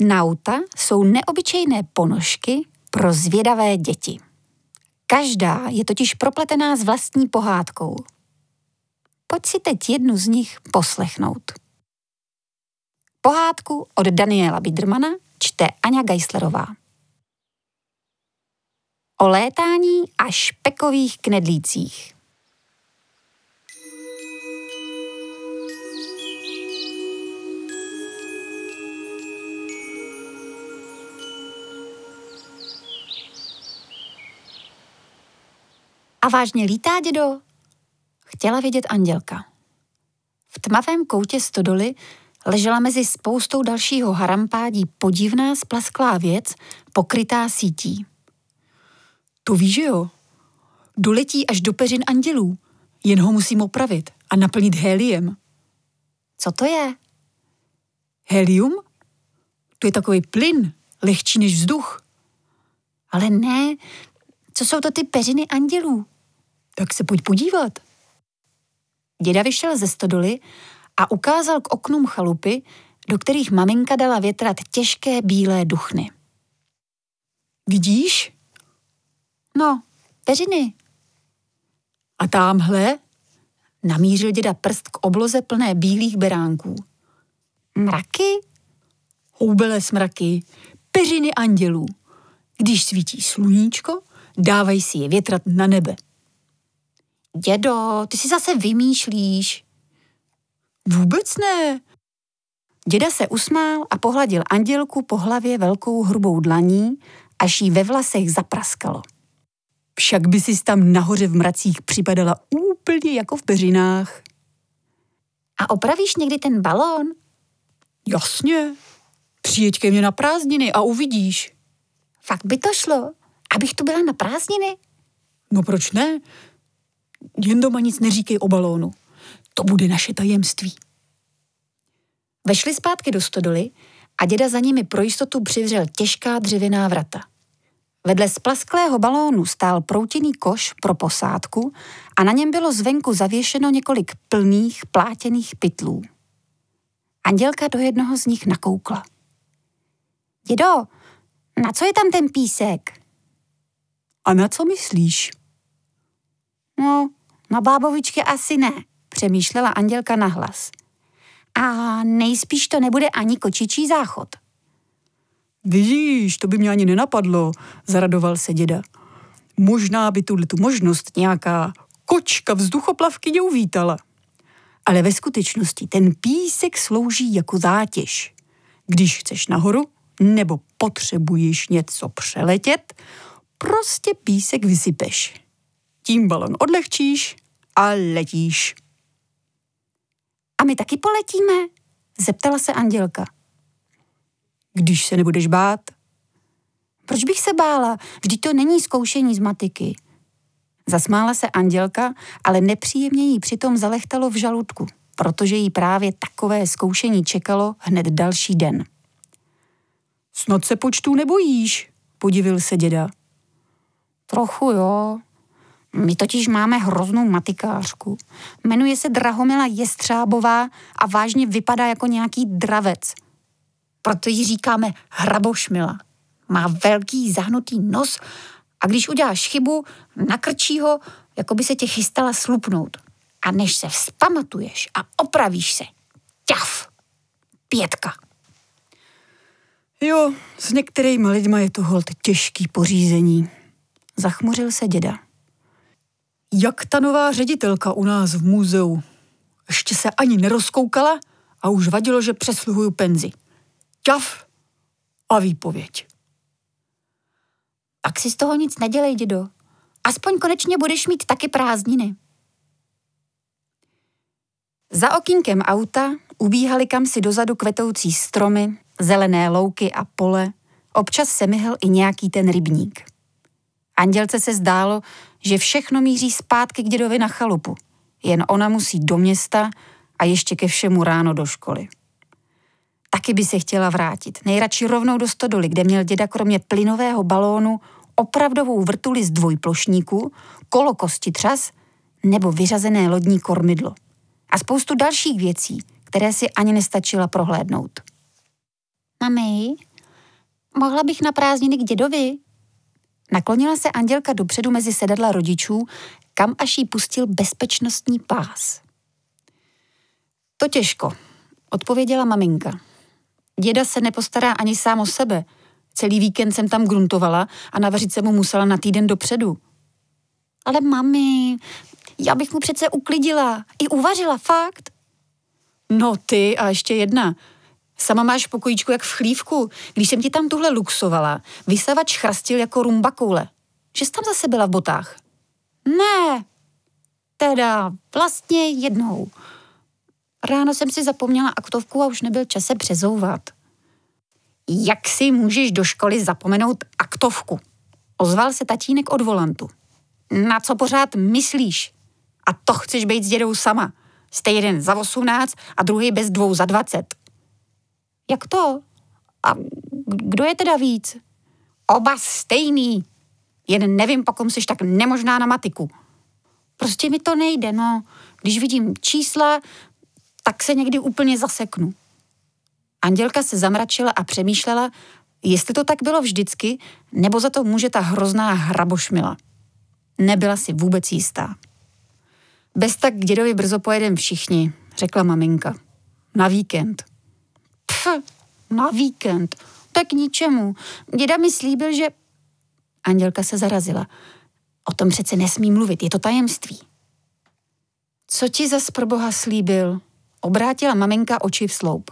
Nauta jsou neobyčejné ponožky pro zvědavé děti. Každá je totiž propletená s vlastní pohádkou. Pojď si teď jednu z nich poslechnout. Pohádku od Daniela Bidermana čte Aňa Geislerová. O létání a špekových knedlících. A vážně lítá, dědo? Chtěla vidět andělka. V tmavém koutě stodoly ležela mezi spoustou dalšího harampádí podivná splasklá věc, pokrytá sítí. To víš, jo? Doletí až do peřin andělů. Jen ho musím opravit a naplnit heliem. Co to je? Helium? To je takový plyn, lehčí než vzduch. Ale ne, co jsou to ty peřiny andělů? Tak se pojď podívat. Děda vyšel ze stodoly a ukázal k oknům chalupy, do kterých maminka dala větrat těžké bílé duchny. Vidíš? No, peřiny. A tamhle? Namířil děda prst k obloze plné bílých beránků. Mraky? Houbele smraky, peřiny andělů. Když svítí sluníčko, dávají si je větrat na nebe. Dědo, ty si zase vymýšlíš. Vůbec ne. Děda se usmál a pohladil andělku po hlavě velkou hrubou dlaní, až jí ve vlasech zapraskalo. Však by si tam nahoře v mracích připadala úplně jako v peřinách. A opravíš někdy ten balón? Jasně. Přijeď ke mně na prázdniny a uvidíš. Fakt by to šlo, abych tu byla na prázdniny? No proč ne? Jen doma nic neříkej o balónu. To bude naše tajemství. Vešli zpátky do stodoly a děda za nimi pro jistotu přivřel těžká dřevěná vrata. Vedle splasklého balónu stál proutěný koš pro posádku a na něm bylo zvenku zavěšeno několik plných plátěných pytlů. Andělka do jednoho z nich nakoukla. Dědo, na co je tam ten písek? A na co myslíš? No, na bábovičky asi ne, přemýšlela Andělka nahlas. A nejspíš to nebude ani kočičí záchod. Vidíš, to by mě ani nenapadlo, zaradoval se děda. Možná by tuhle tu možnost nějaká kočka vzduchoplavky uvítala. Ale ve skutečnosti ten písek slouží jako zátěž. Když chceš nahoru nebo potřebuješ něco přeletět, prostě písek vysypeš. Tím balon odlehčíš a letíš. A my taky poletíme? Zeptala se Andělka. Když se nebudeš bát. Proč bych se bála? Vždyť to není zkoušení z matiky. Zasmála se Andělka, ale nepříjemně jí přitom zalechtalo v žaludku, protože jí právě takové zkoušení čekalo hned další den. Snad se počtů nebojíš, podivil se děda. Trochu jo. My totiž máme hroznou matikářku. Jmenuje se Drahomila Jestřábová a vážně vypadá jako nějaký dravec. Proto jí říkáme hrabošmila. Má velký zahnutý nos a když uděláš chybu, nakrčí ho, jako by se tě chystala slupnout. A než se vzpamatuješ a opravíš se, ťaf, pětka. Jo, s některými lidmi je to hold těžký pořízení. Zachmuřil se děda. Jak ta nová ředitelka u nás v muzeu. Ještě se ani nerozkoukala a už vadilo, že přesluhuju penzi. Ťaf a výpověď. Tak si z toho nic nedělej, dědo. Aspoň konečně budeš mít taky prázdniny. Za okýnkem auta ubíhaly kam si dozadu kvetoucí stromy, zelené louky a pole, občas se myhl i nějaký ten rybník. Andělce se zdálo, že všechno míří zpátky k dědovi na chalupu. Jen ona musí do města a ještě ke všemu ráno do školy. Taky by se chtěla vrátit. Nejradši rovnou do stodoly, kde měl děda kromě plynového balónu opravdovou vrtuli z dvojplošníků, kolo kosti třas nebo vyřazené lodní kormidlo. A spoustu dalších věcí, které si ani nestačila prohlédnout. Mami, Mohla bych na prázdniny k dědovi? Naklonila se Andělka dopředu mezi sedadla rodičů, kam až jí pustil bezpečnostní pás. To těžko, odpověděla maminka. Děda se nepostará ani sám o sebe. Celý víkend jsem tam gruntovala a navařit se mu musela na týden dopředu. Ale mami, já bych mu přece uklidila. I uvařila, fakt. No ty a ještě jedna. Sama máš pokojíčku jak v chlívku. Když jsem ti tam tuhle luxovala, vysavač chrastil jako rumba koule. Že jsi tam zase byla v botách? Ne, teda vlastně jednou. Ráno jsem si zapomněla aktovku a už nebyl čas se přezouvat. Jak si můžeš do školy zapomenout aktovku? Ozval se tatínek od volantu. Na co pořád myslíš? A to chceš být s dědou sama. Jste jeden za 18 a druhý bez dvou za 20. Jak to? A kdo je teda víc? Oba stejný. Jen nevím, po kom jsi tak nemožná na matiku. Prostě mi to nejde, no. Když vidím čísla, tak se někdy úplně zaseknu. Andělka se zamračila a přemýšlela, jestli to tak bylo vždycky, nebo za to může ta hrozná hrabošmila. Nebyla si vůbec jistá. Bez tak k dědovi brzo pojedem všichni, řekla maminka. Na víkend. Pf, na víkend. Tak k ničemu. Děda mi slíbil, že... Andělka se zarazila. O tom přece nesmí mluvit, je to tajemství. Co ti zas pro boha slíbil? Obrátila maminka oči v sloup.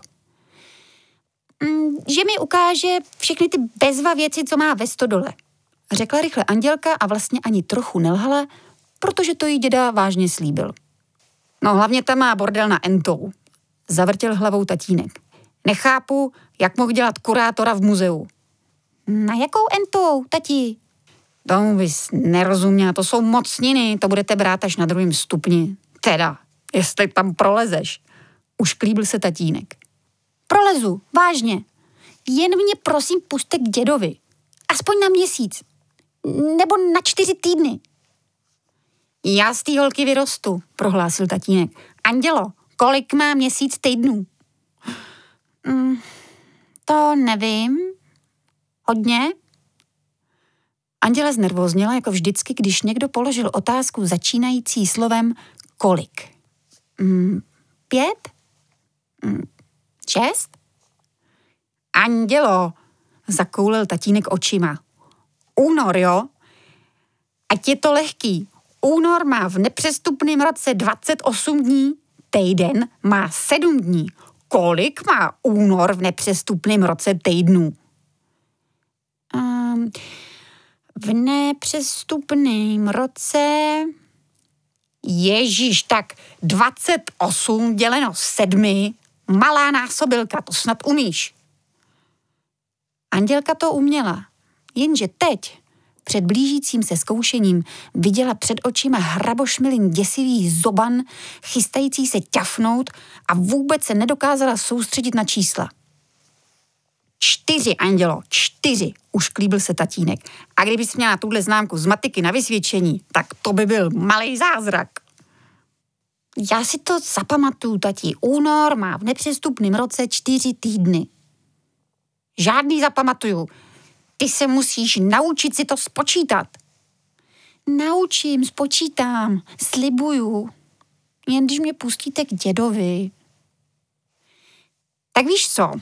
Mm, že mi ukáže všechny ty bezva věci, co má ve stodole. Řekla rychle Andělka a vlastně ani trochu nelhala, protože to jí děda vážně slíbil. No hlavně tam má bordel na entou, zavrtěl hlavou tatínek. Nechápu, jak mohl dělat kurátora v muzeu. Na jakou entou, tati? Tomu bys nerozuměla, to jsou mocniny, to budete brát až na druhém stupni. Teda, jestli tam prolezeš. Už klíbil se tatínek. Prolezu, vážně. Jen mě prosím puste k dědovi. Aspoň na měsíc. Nebo na čtyři týdny. Já z té holky vyrostu, prohlásil tatínek. Andělo, kolik má měsíc týdnů? Mm, to nevím. Hodně? Anděla znervozněla jako vždycky, když někdo položil otázku začínající slovem kolik. Mm, pět? Mm, šest? Andělo, zakoulil tatínek očima. Únor, jo? Ať je to lehký. Únor má v nepřestupném roce 28 dní, týden má 7 dní. Kolik má únor v nepřestupném roce týdnů? Um, v nepřestupném roce... Ježíš, tak 28 děleno 7, malá násobilka, to snad umíš. Andělka to uměla, jenže teď, před blížícím se zkoušením, viděla před očima hrabošmilin děsivý zoban, chystající se ťafnout a vůbec se nedokázala soustředit na čísla. Čtyři, Andělo, čtyři, už klíbil se tatínek. A kdybys měla tuhle známku z matiky na vysvědčení, tak to by byl malý zázrak. Já si to zapamatuju, tatí. Únor má v nepřestupném roce čtyři týdny. Žádný zapamatuju. Ty se musíš naučit si to spočítat. Naučím, spočítám, slibuju. Jen když mě pustíte k dědovi. Tak víš co?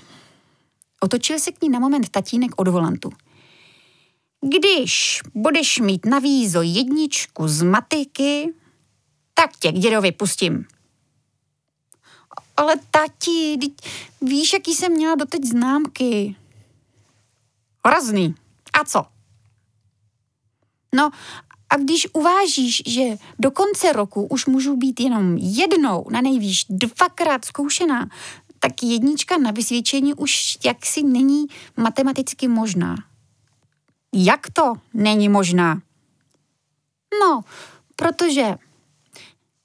Otočil se k ní na moment tatínek od volantu. Když budeš mít na vízo jedničku z matiky, tak tě k dědovi pustím. Ale tati, víš, jaký jsem měla doteď známky? Hrozný. A co? No, a když uvážíš, že do konce roku už můžu být jenom jednou, na nejvýš dvakrát zkoušená, tak jednička na vysvědčení už jaksi není matematicky možná. Jak to není možná? No, protože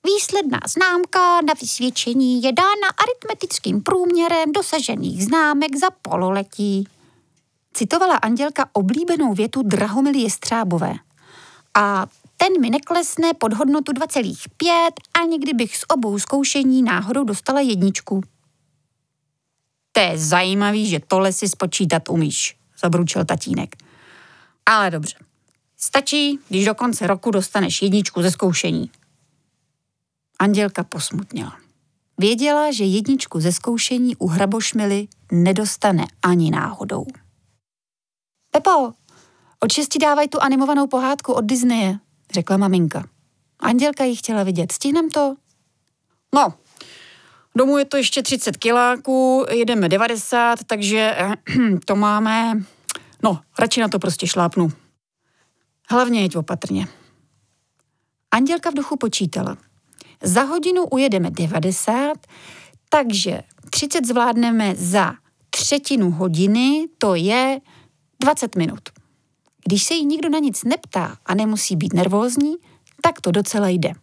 výsledná známka na vysvědčení je dána aritmetickým průměrem dosažených známek za pololetí citovala Andělka oblíbenou větu Drahomily Jestřábové. A ten mi neklesne pod hodnotu 2,5 ani kdybych z obou zkoušení náhodou dostala jedničku. To je zajímavý, že tohle si spočítat umíš, zabručil tatínek. Ale dobře. Stačí, když do konce roku dostaneš jedničku ze zkoušení. Andělka posmutněla. Věděla, že jedničku ze zkoušení u hrabošmily nedostane ani náhodou. Pepo, od šesti dávaj tu animovanou pohádku od Disneye, řekla maminka. Andělka ji chtěla vidět. Stihnem to? No, domů je to ještě 30 kiláků, jedeme 90, takže to máme... No, radši na to prostě šlápnu. Hlavně jeď opatrně. Andělka v duchu počítala. Za hodinu ujedeme 90, takže 30 zvládneme za třetinu hodiny, to je 20 minut. Když se jí nikdo na nic neptá a nemusí být nervózní, tak to docela jde.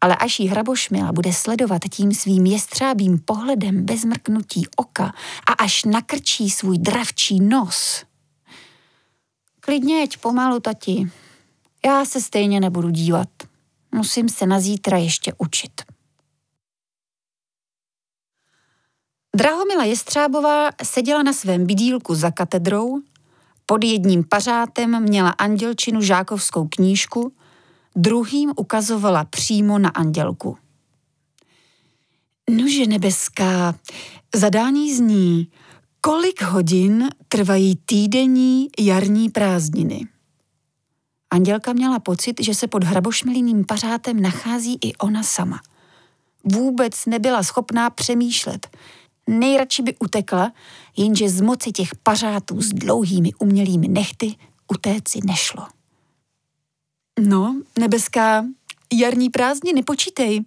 Ale až jí hrabošmila bude sledovat tím svým jestřábým pohledem bez mrknutí oka a až nakrčí svůj dravčí nos. Klidně jeď pomalu, tati. Já se stejně nebudu dívat. Musím se na zítra ještě učit. Drahomila Jestřábová seděla na svém bydílku za katedrou, pod jedním pařátem měla andělčinu žákovskou knížku, druhým ukazovala přímo na andělku. Nože nebeská, zadání zní, kolik hodin trvají týdenní jarní prázdniny. Andělka měla pocit, že se pod hrabošmiliným pařátem nachází i ona sama. Vůbec nebyla schopná přemýšlet. Nejradši by utekla, jenže z moci těch pařátů s dlouhými umělými nechty utéci nešlo. No, nebeská, jarní prázdniny, počítej.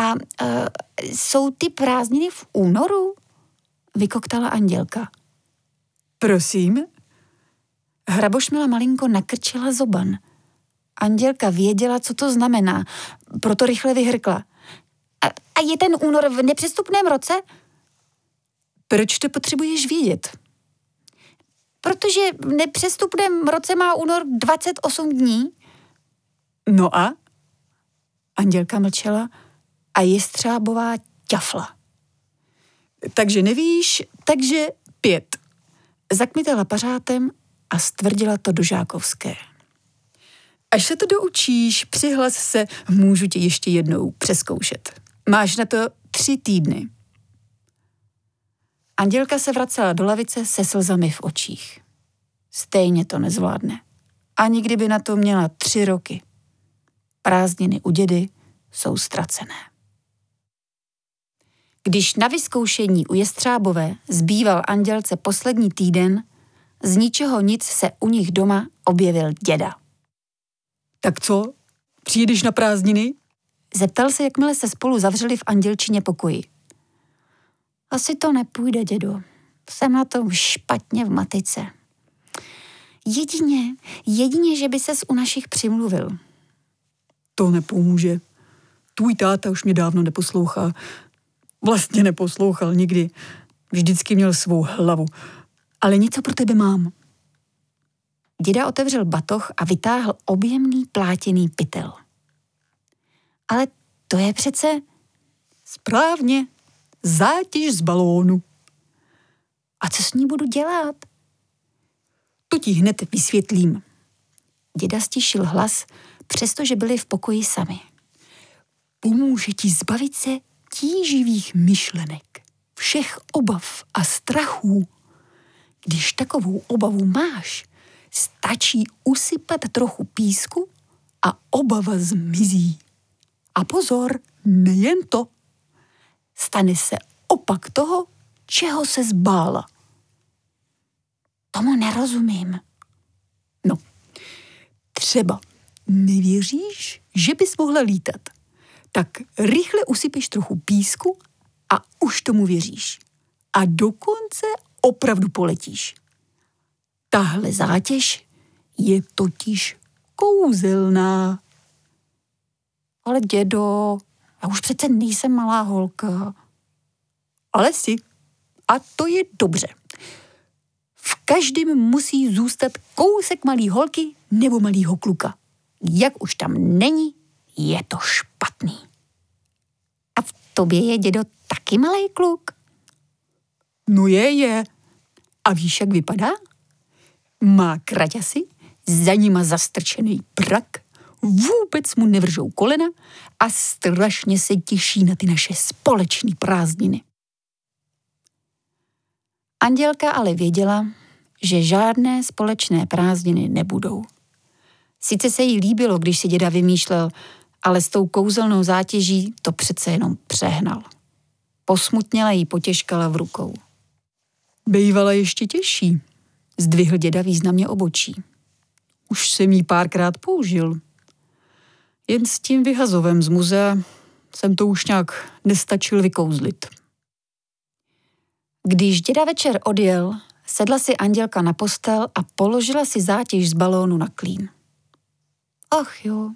A uh, jsou ty prázdniny v únoru? Vykoktala Andělka. Prosím? Hrabošmila malinko nakrčila zoban. Andělka věděla, co to znamená, proto rychle vyhrkla. A, a je ten únor v nepřestupném roce? Proč to potřebuješ vědět? Protože v nepřestupném roce má únor 28 dní. No a? Andělka mlčela a jestřábová ťafla. Takže nevíš, takže pět. Zakmitala pařátem a stvrdila to do žákovské. Až se to doučíš, přihlas se, můžu tě ještě jednou přeskoušet. Máš na to tři týdny. Andělka se vracela do lavice se slzami v očích. Stejně to nezvládne. Ani kdyby na to měla tři roky. Prázdniny u dědy jsou ztracené. Když na vyzkoušení u Jestřábové zbýval Andělce poslední týden, z ničeho nic se u nich doma objevil děda. Tak co? Přijdeš na prázdniny? Zeptal se, jakmile se spolu zavřeli v andělčině pokoji. Asi to nepůjde, dědo. Jsem na tom špatně v matice. Jedině, jedině, že by ses u našich přimluvil. To nepomůže. Tvůj táta už mě dávno neposlouchá. Vlastně neposlouchal nikdy. Vždycky měl svou hlavu. Ale něco pro tebe mám. Děda otevřel batoh a vytáhl objemný plátěný pytel. Ale to je přece... Správně, zátěž z balónu. A co s ní budu dělat? To ti hned vysvětlím. Děda stišil hlas, přestože byli v pokoji sami. Pomůže ti zbavit se tíživých myšlenek, všech obav a strachů. Když takovou obavu máš, stačí usypat trochu písku a obava zmizí. A pozor, nejen to. Stane se opak toho, čeho se zbála. Tomu nerozumím. No, třeba nevěříš, že bys mohla lítat. Tak rychle usypeš trochu písku a už tomu věříš. A dokonce opravdu poletíš. Tahle zátěž je totiž kouzelná. Ale dědo, já už přece nejsem malá holka. Ale si. A to je dobře. V každém musí zůstat kousek malý holky nebo malýho kluka. Jak už tam není, je to špatný. A v tobě je dědo taky malý kluk? No je, je. A víš, jak vypadá? Má kraťasy, za nima zastrčený prak, vůbec mu nevržou kolena a strašně se těší na ty naše společné prázdniny. Andělka ale věděla, že žádné společné prázdniny nebudou. Sice se jí líbilo, když si děda vymýšlel, ale s tou kouzelnou zátěží to přece jenom přehnal. Posmutněla jí potěžkala v rukou. Bejvala ještě těžší, zdvihl děda významně obočí. Už jsem jí párkrát použil. Jen s tím vyhazovem z muzea jsem to už nějak nestačil vykouzlit. Když děda večer odjel, sedla si Andělka na postel a položila si zátěž z balónu na klín. Ach jo,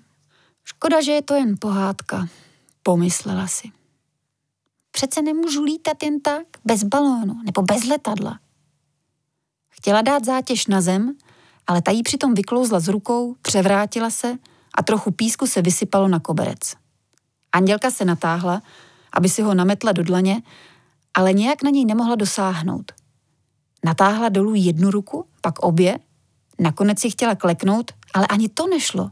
škoda, že je to jen pohádka, pomyslela si. Přece nemůžu lítat jen tak, bez balónu nebo bez letadla. Chtěla dát zátěž na zem, ale ta jí přitom vyklouzla z rukou, převrátila se a trochu písku se vysypalo na koberec. Andělka se natáhla, aby si ho nametla do dlaně, ale nějak na něj nemohla dosáhnout. Natáhla dolů jednu ruku, pak obě, nakonec si chtěla kleknout, ale ani to nešlo.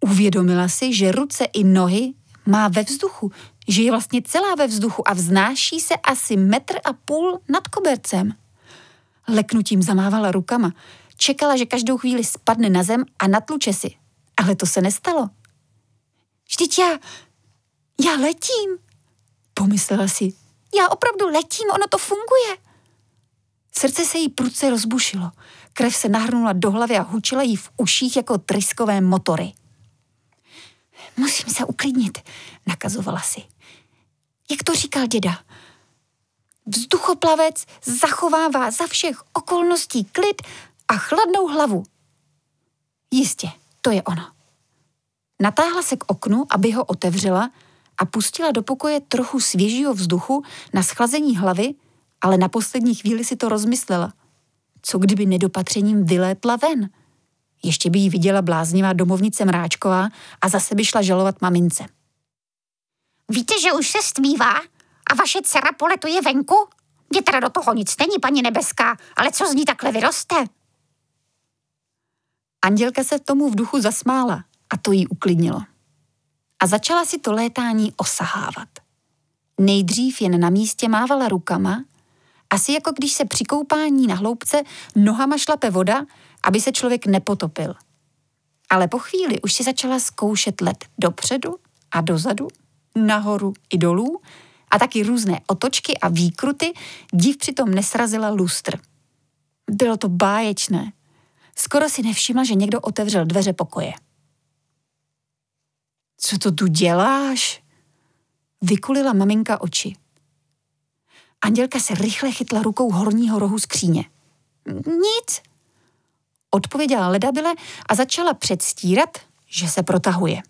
Uvědomila si, že ruce i nohy má ve vzduchu, že je vlastně celá ve vzduchu a vznáší se asi metr a půl nad kobercem. Leknutím zamávala rukama. Čekala, že každou chvíli spadne na zem a natluče si. Ale to se nestalo. Vždyť já, já letím, pomyslela si. Já opravdu letím, ono to funguje. Srdce se jí prudce rozbušilo. Krev se nahrnula do hlavy a hučila jí v uších jako tryskové motory. Musím se uklidnit, nakazovala si. Jak to říkal děda? Vzduchoplavec zachovává za všech okolností klid a chladnou hlavu. Jistě, to je ono. Natáhla se k oknu, aby ho otevřela a pustila do pokoje trochu svěžího vzduchu na schlazení hlavy, ale na poslední chvíli si to rozmyslela. Co kdyby nedopatřením vylétla ven? Ještě by jí viděla bláznivá domovnice Mráčková a zase by šla žalovat mamince. Víte, že už se stmívá a vaše dcera poletuje venku? Mně teda do toho nic není, paní nebeská, ale co z ní takhle vyroste? Andělka se tomu v duchu zasmála a to jí uklidnilo. A začala si to létání osahávat. Nejdřív jen na místě mávala rukama, asi jako když se při koupání na hloubce nohama šlape voda, aby se člověk nepotopil. Ale po chvíli už si začala zkoušet let dopředu a dozadu, nahoru i dolů a taky různé otočky a výkruty, div přitom nesrazila lustr. Bylo to báječné. Skoro si nevšimla, že někdo otevřel dveře pokoje. Co to tu děláš? Vykulila maminka oči. Andělka se rychle chytla rukou horního rohu skříně. Nic, odpověděla ledabile a začala předstírat, že se protahuje.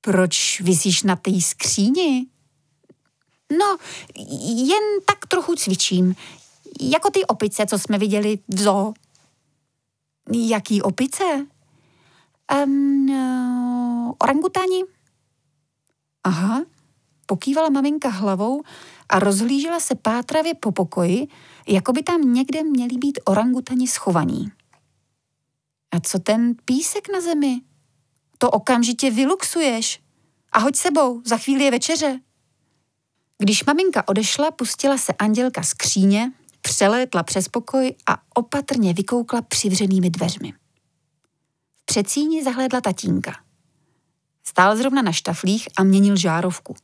Proč vysíš na té skříni? No, jen tak trochu cvičím. Jako ty opice, co jsme viděli v zoo. Jaký opice? Um, uh, orangutáni? Aha, pokývala maminka hlavou a rozhlížela se pátravě po pokoji, jako by tam někde měli být orangutani schovaní. A co ten písek na zemi? To okamžitě vyluxuješ. A hoď sebou, za chvíli je večeře. Když maminka odešla, pustila se andělka z kříně, přelétla přes pokoj a opatrně vykoukla přivřenými dveřmi. V předsíni zahlédla tatínka. Stál zrovna na štaflích a měnil žárovku.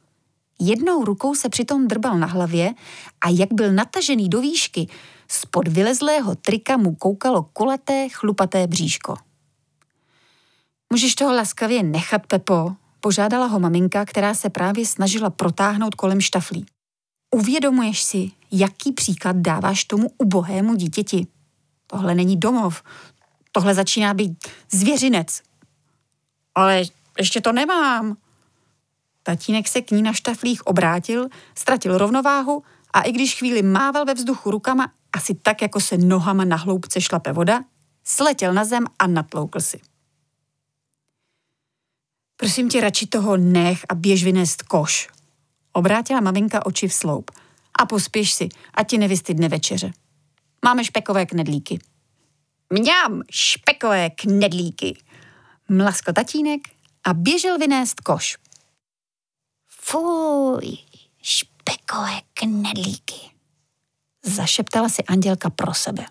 Jednou rukou se přitom drbal na hlavě a jak byl natažený do výšky, spod vylezlého trika mu koukalo kulaté, chlupaté bříško. Můžeš toho laskavě nechat, Pepo, požádala ho maminka, která se právě snažila protáhnout kolem štaflí. Uvědomuješ si, jaký příklad dáváš tomu ubohému dítěti? Tohle není domov, tohle začíná být zvěřinec. Ale ještě to nemám, Tatínek se k ní na štaflích obrátil, ztratil rovnováhu a i když chvíli mával ve vzduchu rukama, asi tak, jako se nohama na hloubce šlape voda, sletěl na zem a natloukl si. Prosím tě, radši toho nech a běž vynést koš. Obrátila maminka oči v sloup. A pospěš si, ať ti nevystydne večeře. Máme špekové knedlíky. Mňam, špekové knedlíky, mlaskl tatínek a běžel vynést koš. Fuj, špekové knedlíky, zašeptala si Andělka pro sebe.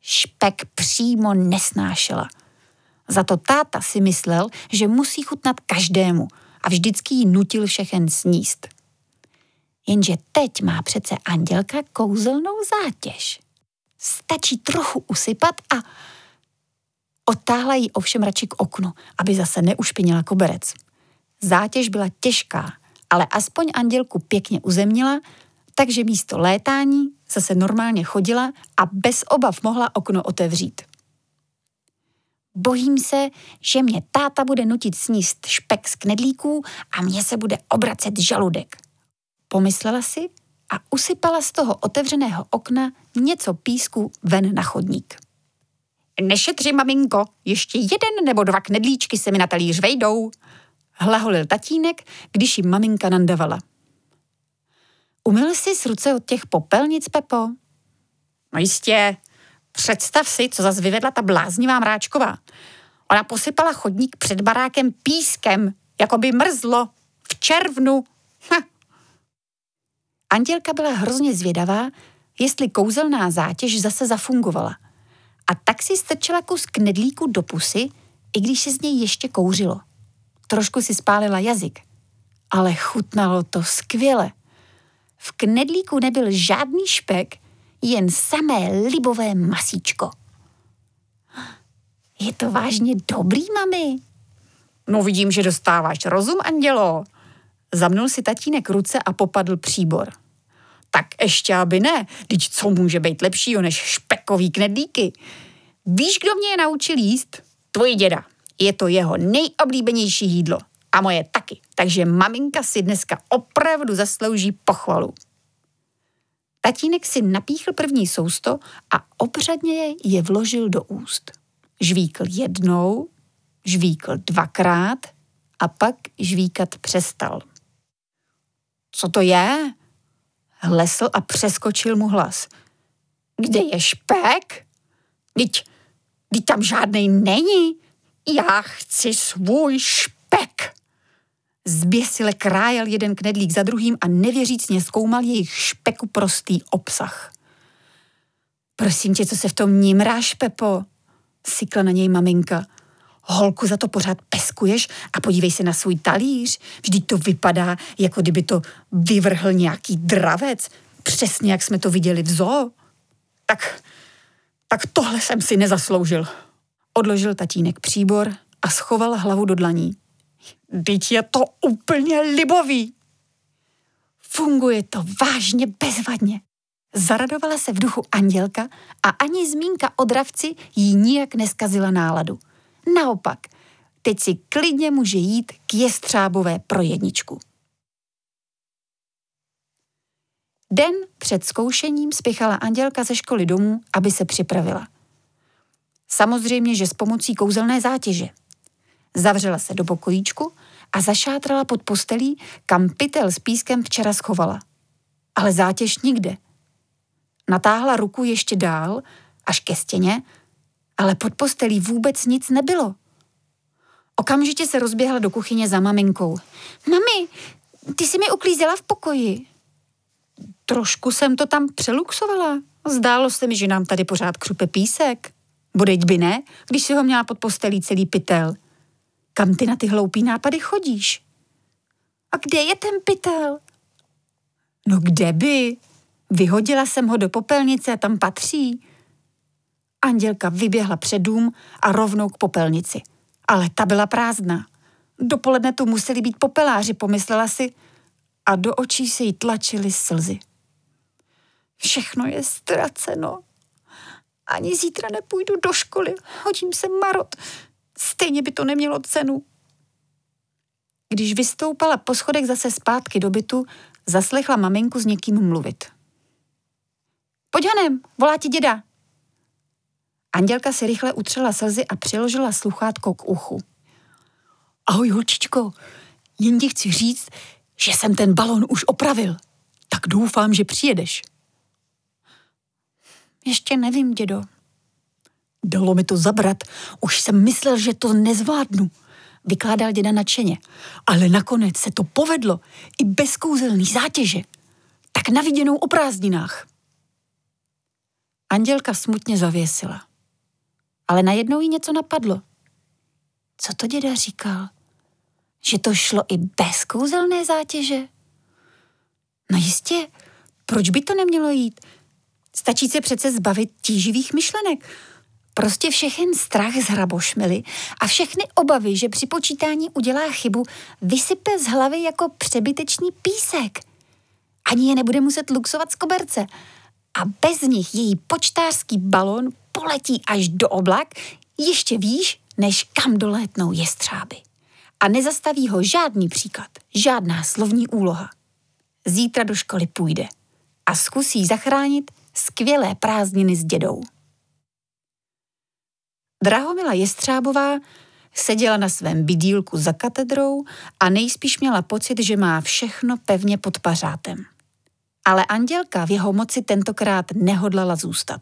Špek přímo nesnášela. Za to táta si myslel, že musí chutnat každému a vždycky jí nutil všechen sníst. Jenže teď má přece Andělka kouzelnou zátěž. Stačí trochu usypat a Otáhla jí ovšem radši k oknu, aby zase neušpinila koberec. Zátěž byla těžká, ale aspoň andělku pěkně uzemnila, takže místo létání zase normálně chodila a bez obav mohla okno otevřít. Bojím se, že mě táta bude nutit sníst špek z knedlíků a mě se bude obracet žaludek. Pomyslela si a usypala z toho otevřeného okna něco písku ven na chodník. Nešetři, maminko, ještě jeden nebo dva knedlíčky se mi na talíř vejdou, hlaholil tatínek, když jim maminka nandavala. Umyl jsi z ruce od těch popelnic, Pepo? No jistě. Představ si, co zas vyvedla ta bláznivá mráčková. Ona posypala chodník před barákem pískem, jako by mrzlo, v červnu. Ha. Andělka byla hrozně zvědavá, jestli kouzelná zátěž zase zafungovala – a tak si strčila kus knedlíku do pusy, i když se z něj ještě kouřilo. Trošku si spálila jazyk, ale chutnalo to skvěle. V knedlíku nebyl žádný špek, jen samé libové masíčko. Je to vážně dobrý, mami? No vidím, že dostáváš rozum, andělo. Zamnul si tatínek ruce a popadl příbor. Tak ještě aby ne, teď co může být lepšího než špekový knedlíky. Víš, kdo mě je naučil jíst? Tvůj děda. Je to jeho nejoblíbenější jídlo. A moje taky. Takže maminka si dneska opravdu zaslouží pochvalu. Tatínek si napíchl první sousto a obřadně je vložil do úst. Žvíkl jednou, žvíkl dvakrát a pak žvíkat přestal. Co to je? Hlesl a přeskočil mu hlas. Kde je špek? Teď, teď tam žádnej není. Já chci svůj špek. Zběsile krájel jeden knedlík za druhým a nevěřícně zkoumal jejich špeku prostý obsah. Prosím tě, co se v tom nímráš, Pepo? Sykla na něj maminka. Holku za to pořád peskuješ a podívej se na svůj talíř. Vždyť to vypadá, jako kdyby to vyvrhl nějaký dravec. Přesně jak jsme to viděli v zoo. Tak, tak tohle jsem si nezasloužil. Odložil tatínek příbor a schoval hlavu do dlaní. Teď je to úplně libový. Funguje to vážně bezvadně. Zaradovala se v duchu andělka a ani zmínka o dravci jí nijak neskazila náladu. Naopak, teď si klidně může jít k jestřábové pro jedničku. Den před zkoušením spěchala Andělka ze školy domů, aby se připravila. Samozřejmě, že s pomocí kouzelné zátěže. Zavřela se do pokojíčku a zašátrala pod postelí, kam pytel s pískem včera schovala. Ale zátěž nikde. Natáhla ruku ještě dál, až ke stěně, ale pod postelí vůbec nic nebylo. Okamžitě se rozběhla do kuchyně za maminkou. Mami, ty jsi mi uklízela v pokoji. Trošku jsem to tam přeluxovala. Zdálo se mi, že nám tady pořád křupe písek. Budeť by ne, když si ho měla pod postelí celý pytel. Kam ty na ty hloupý nápady chodíš? A kde je ten pytel? No kde by? Vyhodila jsem ho do popelnice a tam patří. Andělka vyběhla před dům a rovnou k popelnici. Ale ta byla prázdná. Dopoledne tu museli být popeláři, pomyslela si, a do očí se jí tlačily slzy. Všechno je ztraceno. Ani zítra nepůjdu do školy, hodím se marot. Stejně by to nemělo cenu. Když vystoupala po schodech zase zpátky do bytu, zaslechla maminku s někým mluvit. Pojď hanem, volá ti děda. Andělka si rychle utřela slzy a přiložila sluchátko k uchu. Ahoj, holčičko, jen ti chci říct, že jsem ten balon už opravil. Tak doufám, že přijedeš. Ještě nevím, dědo. Dalo mi to zabrat. Už jsem myslel, že to nezvládnu. Vykládal děda nadšeně. Ale nakonec se to povedlo. I bez kouzelný zátěže. Tak na viděnou o prázdninách. Andělka smutně zavěsila. Ale najednou jí něco napadlo. Co to děda říkal? Že to šlo i bez kouzelné zátěže? No jistě, proč by to nemělo jít? Stačí se přece zbavit tíživých myšlenek. Prostě všechen strach z hrabošmily a všechny obavy, že při počítání udělá chybu, vysype z hlavy jako přebytečný písek. Ani je nebude muset luxovat z koberce. A bez nich její počtářský balon poletí až do oblak, ještě výš, než kam dolétnou jestřáby. A nezastaví ho žádný příklad, žádná slovní úloha. Zítra do školy půjde a zkusí zachránit skvělé prázdniny s dědou. Drahomila Jestřábová seděla na svém bydílku za katedrou a nejspíš měla pocit, že má všechno pevně pod pařátem. Ale Andělka v jeho moci tentokrát nehodlala zůstat.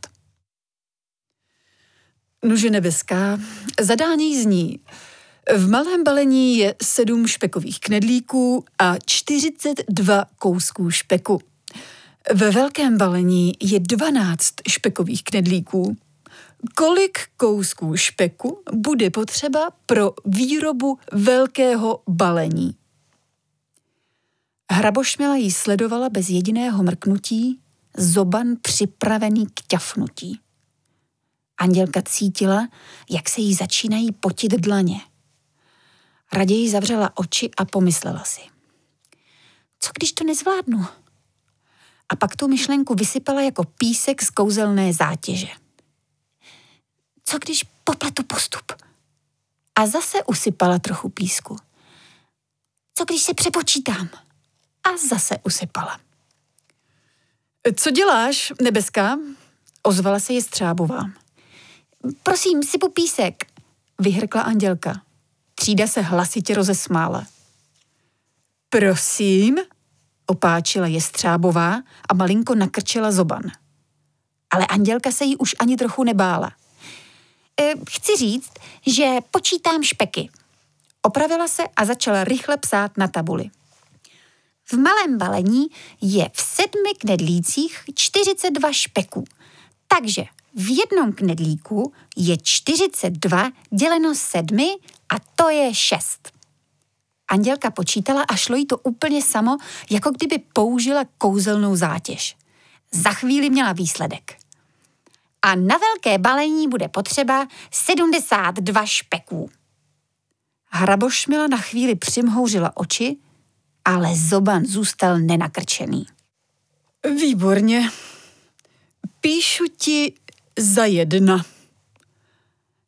Nuže nebeská, zadání zní. V malém balení je sedm špekových knedlíků a 42 kousků špeku. Ve velkém balení je 12 špekových knedlíků. Kolik kousků špeku bude potřeba pro výrobu velkého balení? Hrabošmila jí sledovala bez jediného mrknutí, zoban připravený k ťafnutí. Andělka cítila, jak se jí začínají potit dlaně. Raději zavřela oči a pomyslela si. Co když to nezvládnu? A pak tu myšlenku vysypala jako písek z kouzelné zátěže. Co když popletu postup? A zase usypala trochu písku. Co když se přepočítám? A zase usypala. Co děláš, nebeská? Ozvala se Jestřábová. Prosím, sypu písek, vyhrkla Andělka. Třída se hlasitě rozesmála. Prosím, opáčila Jestřábová a malinko nakrčela zoban. Ale Andělka se jí už ani trochu nebála. E, chci říct, že počítám špeky. Opravila se a začala rychle psát na tabuli. V malém balení je v sedmi knedlících 42 špeků. Takže v jednom knedlíku je 42 děleno sedmi a to je 6. Andělka počítala a šlo jí to úplně samo, jako kdyby použila kouzelnou zátěž. Za chvíli měla výsledek. A na velké balení bude potřeba 72 špeků. Hrabošmila na chvíli přimhouřila oči, ale zoban zůstal nenakrčený. Výborně. Píšu ti za jedna.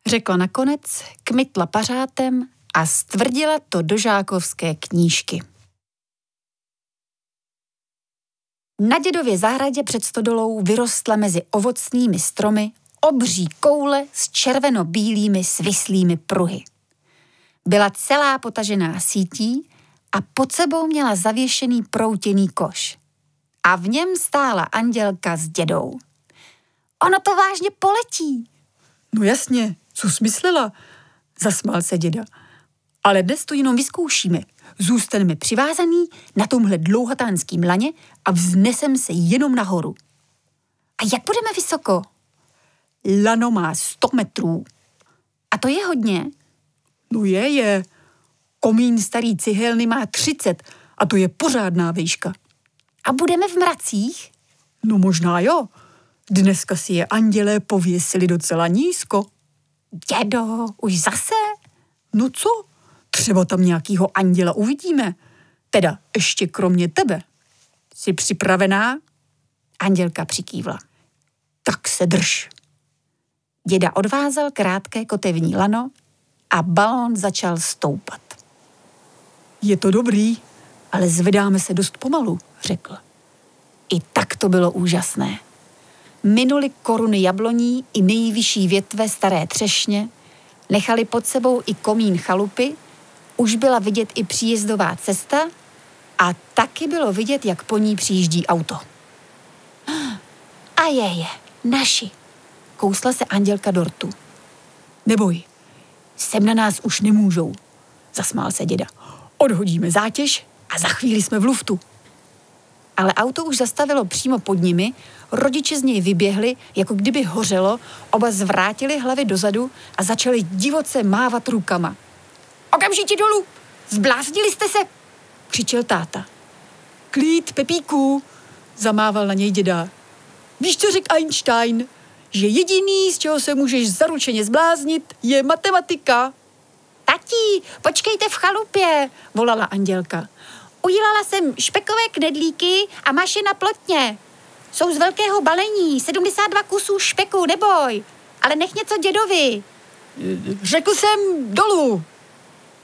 Řekla nakonec, kmitla pařátem a stvrdila to do žákovské knížky. Na dědově zahradě před stodolou vyrostla mezi ovocnými stromy obří koule s červeno-bílými svislými pruhy. Byla celá potažená sítí a pod sebou měla zavěšený proutěný koš. A v něm stála andělka s dědou. Ono to vážně poletí. No jasně, co smyslela? Zasmál se děda. Ale dnes to jenom vyzkoušíme. Zůstaneme přivázaný na tomhle dlouhatánským laně a vznesem se jenom nahoru. A jak budeme vysoko? Lano má 100 metrů. A to je hodně? No je, je. Komín starý cihelny má 30 a to je pořádná výška. A budeme v mracích? No možná jo. Dneska si je andělé pověsili docela nízko. Dědo, už zase? No co? Třeba tam nějakýho anděla uvidíme. Teda ještě kromě tebe. Jsi připravená? Andělka přikývla. Tak se drž. Děda odvázal krátké kotevní lano a balón začal stoupat. Je to dobrý, ale zvedáme se dost pomalu, řekl. I tak to bylo úžasné. Minuli koruny jabloní i nejvyšší větve staré třešně, nechali pod sebou i komín chalupy, už byla vidět i příjezdová cesta A taky bylo vidět, jak po ní přijíždí auto. A je je, naši. Kousla se Andělka dortu. Neboj, sem na nás už nemůžou, zasmál se děda. Odhodíme zátěž a za chvíli jsme v luftu. Ale auto už zastavilo přímo pod nimi, rodiče z něj vyběhli, jako kdyby hořelo, oba zvrátili hlavy dozadu a začali divoce mávat rukama. Okamžitě dolů! Zbláznili jste se! křičel táta. Klid, Pepíku, zamával na něj děda. Víš, co řekl Einstein? Že jediný, z čeho se můžeš zaručeně zbláznit, je matematika. Tati, počkejte v chalupě, volala Andělka. Udělala jsem špekové knedlíky a maše na plotně. Jsou z velkého balení, 72 kusů špeku, neboj. Ale nech něco dědovi. Řekl jsem dolů.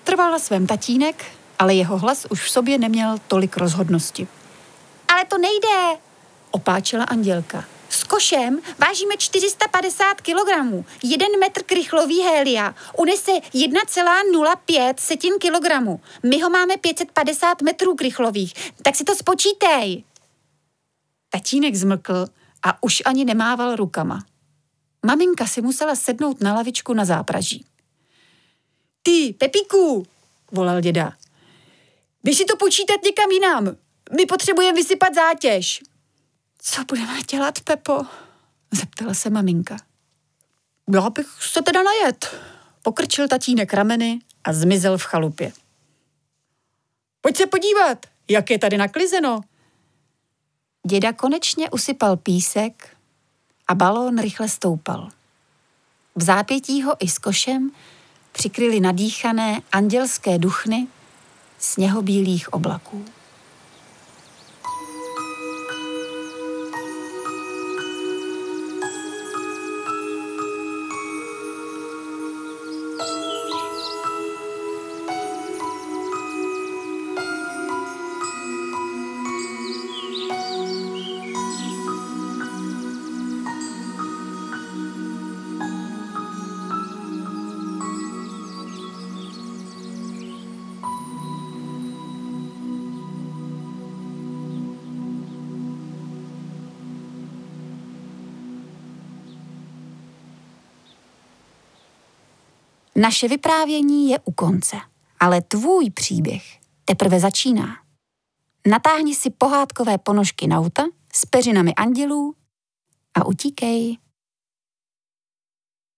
Trval na svém tatínek, ale jeho hlas už v sobě neměl tolik rozhodnosti. Ale to nejde, opáčela Andělka. S košem vážíme 450 kg, 1 metr krychlový hélia unese 1,05 setin kilogramu. My ho máme 550 metrů krychlových, tak si to spočítej. Tatínek zmlkl a už ani nemával rukama. Maminka si musela sednout na lavičku na zápraží. Ty, Pepíku, volal děda. Běž si to počítat někam jinam. My potřebujeme vysypat zátěž. Co budeme dělat, Pepo? Zeptala se maminka. Já bych se teda najet. Pokrčil tatínek rameny a zmizel v chalupě. Pojď se podívat, jak je tady naklizeno. Děda konečně usypal písek a balón rychle stoupal. V zápětí ho i s košem přikryly nadýchané andělské duchny sněhobílých oblaků. Naše vyprávění je u konce, ale tvůj příběh teprve začíná. Natáhni si pohádkové ponožky nauta s peřinami andělů a utíkej.